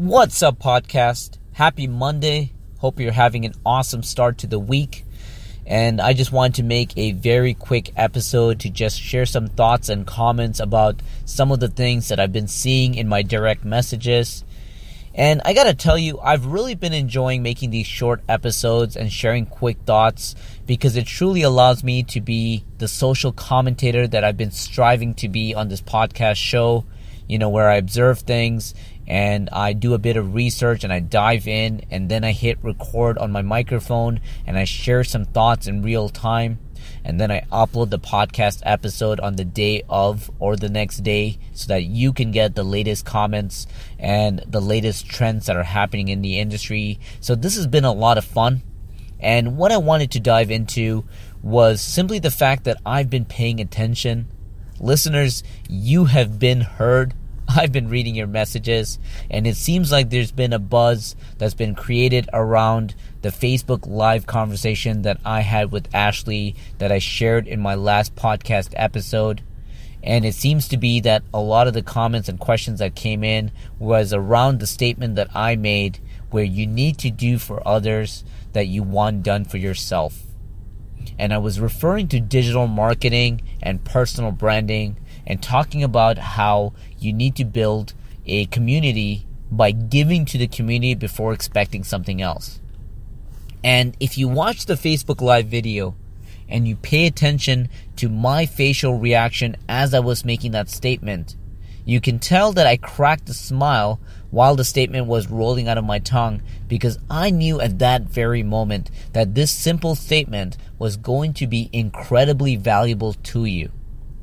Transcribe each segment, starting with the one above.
What's up, podcast? Happy Monday. Hope you're having an awesome start to the week. And I just wanted to make a very quick episode to just share some thoughts and comments about some of the things that I've been seeing in my direct messages. And I gotta tell you, I've really been enjoying making these short episodes and sharing quick thoughts because it truly allows me to be the social commentator that I've been striving to be on this podcast show, you know, where I observe things and I do a bit of research and I dive in and then I hit record on my microphone and I share some thoughts in real time and then I upload the podcast episode on the day of or the next day so that you can get the latest comments and the latest trends that are happening in the industry. So this has been a lot of fun. And what I wanted to dive into was simply the fact that I've been paying attention. Listeners, you have been heard I've been reading your messages, and it seems like there's been a buzz that's been created around the Facebook Live conversation that I had with Ashley that I shared in my last podcast episode. And it seems to be that a lot of the comments and questions that came in was around the statement that I made where you need to do for others that you want done for yourself. And I was referring to digital marketing and personal branding and talking about how you need to build a community by giving to the community before expecting something else. And if you watch the Facebook Live video and you pay attention to my facial reaction as I was making that statement, you can tell that I cracked a smile while the statement was rolling out of my tongue because I knew at that very moment that this simple statement was going to be incredibly valuable to you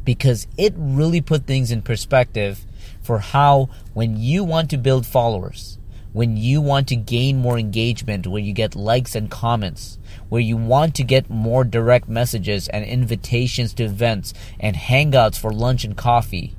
because it really put things in perspective for how when you want to build followers, when you want to gain more engagement, where you get likes and comments, where you want to get more direct messages and invitations to events and hangouts for lunch and coffee,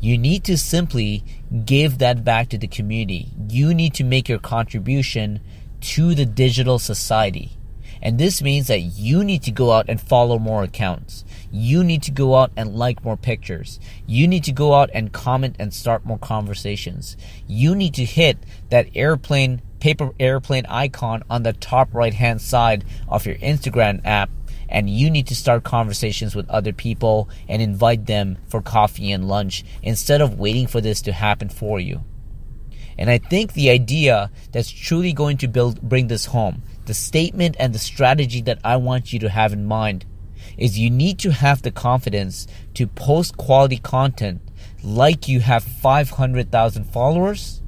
you need to simply give that back to the community. You need to make your contribution to the digital society. And this means that you need to go out and follow more accounts. You need to go out and like more pictures. You need to go out and comment and start more conversations. You need to hit that airplane, paper airplane icon on the top right hand side of your Instagram app and you need to start conversations with other people and invite them for coffee and lunch instead of waiting for this to happen for you. And I think the idea that's truly going to build bring this home, the statement and the strategy that I want you to have in mind is you need to have the confidence to post quality content like you have 500,000 followers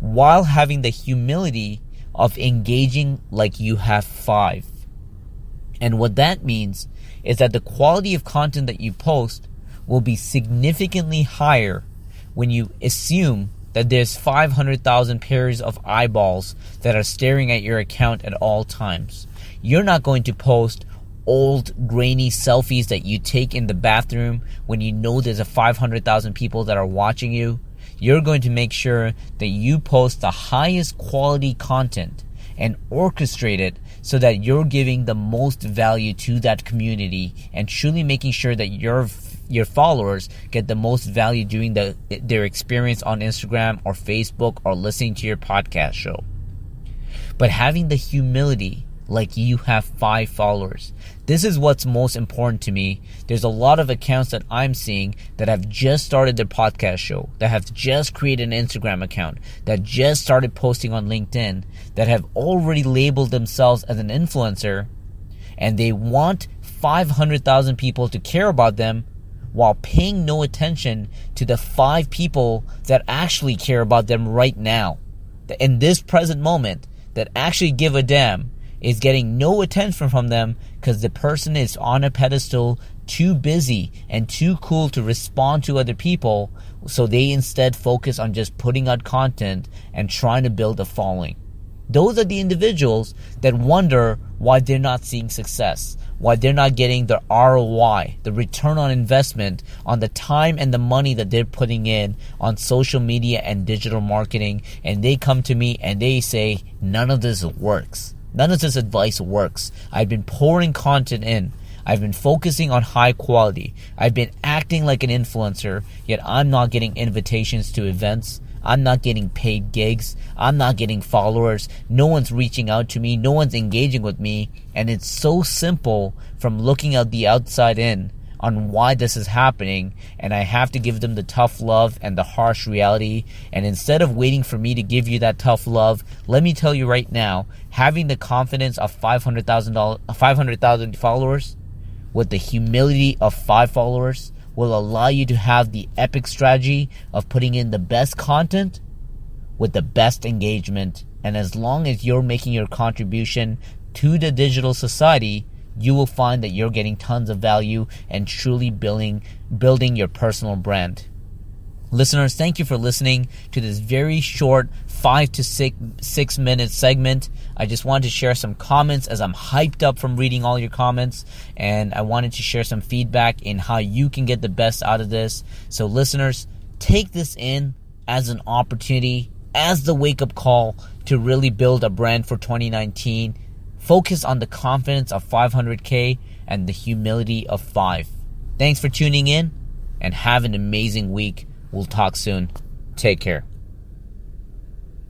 while having the humility of engaging like you have 5. And what that means is that the quality of content that you post will be significantly higher when you assume that there's 500,000 pairs of eyeballs that are staring at your account at all times. You're not going to post old grainy selfies that you take in the bathroom when you know there's a 500,000 people that are watching you. You're going to make sure that you post the highest quality content and orchestrate it so that you're giving the most value to that community and truly making sure that your your followers get the most value during the, their experience on Instagram or Facebook or listening to your podcast show. But having the humility like you have five followers. This is what's most important to me. There's a lot of accounts that I'm seeing that have just started their podcast show, that have just created an Instagram account, that just started posting on LinkedIn, that have already labeled themselves as an influencer, and they want 500,000 people to care about them while paying no attention to the five people that actually care about them right now. In this present moment, that actually give a damn is getting no attention from them because the person is on a pedestal too busy and too cool to respond to other people so they instead focus on just putting out content and trying to build a following those are the individuals that wonder why they're not seeing success why they're not getting the ROI, the return on investment on the time and the money that they're putting in on social media and digital marketing. And they come to me and they say, none of this works. None of this advice works. I've been pouring content in. I've been focusing on high quality. I've been acting like an influencer, yet I'm not getting invitations to events. I'm not getting paid gigs. I'm not getting followers. No one's reaching out to me. No one's engaging with me. And it's so simple from looking at the outside in on why this is happening. And I have to give them the tough love and the harsh reality. And instead of waiting for me to give you that tough love, let me tell you right now, having the confidence of 500,000 500,000 followers with the humility of five followers will allow you to have the epic strategy of putting in the best content with the best engagement. And as long as you're making your contribution to the digital society, you will find that you're getting tons of value and truly building building your personal brand. Listeners, thank you for listening to this very short five to six six minute segment. I just wanted to share some comments as I'm hyped up from reading all your comments, and I wanted to share some feedback in how you can get the best out of this. So, listeners, take this in as an opportunity, as the wake up call to really build a brand for 2019. Focus on the confidence of 500k and the humility of 5. Thanks for tuning in and have an amazing week. We'll talk soon. Take care.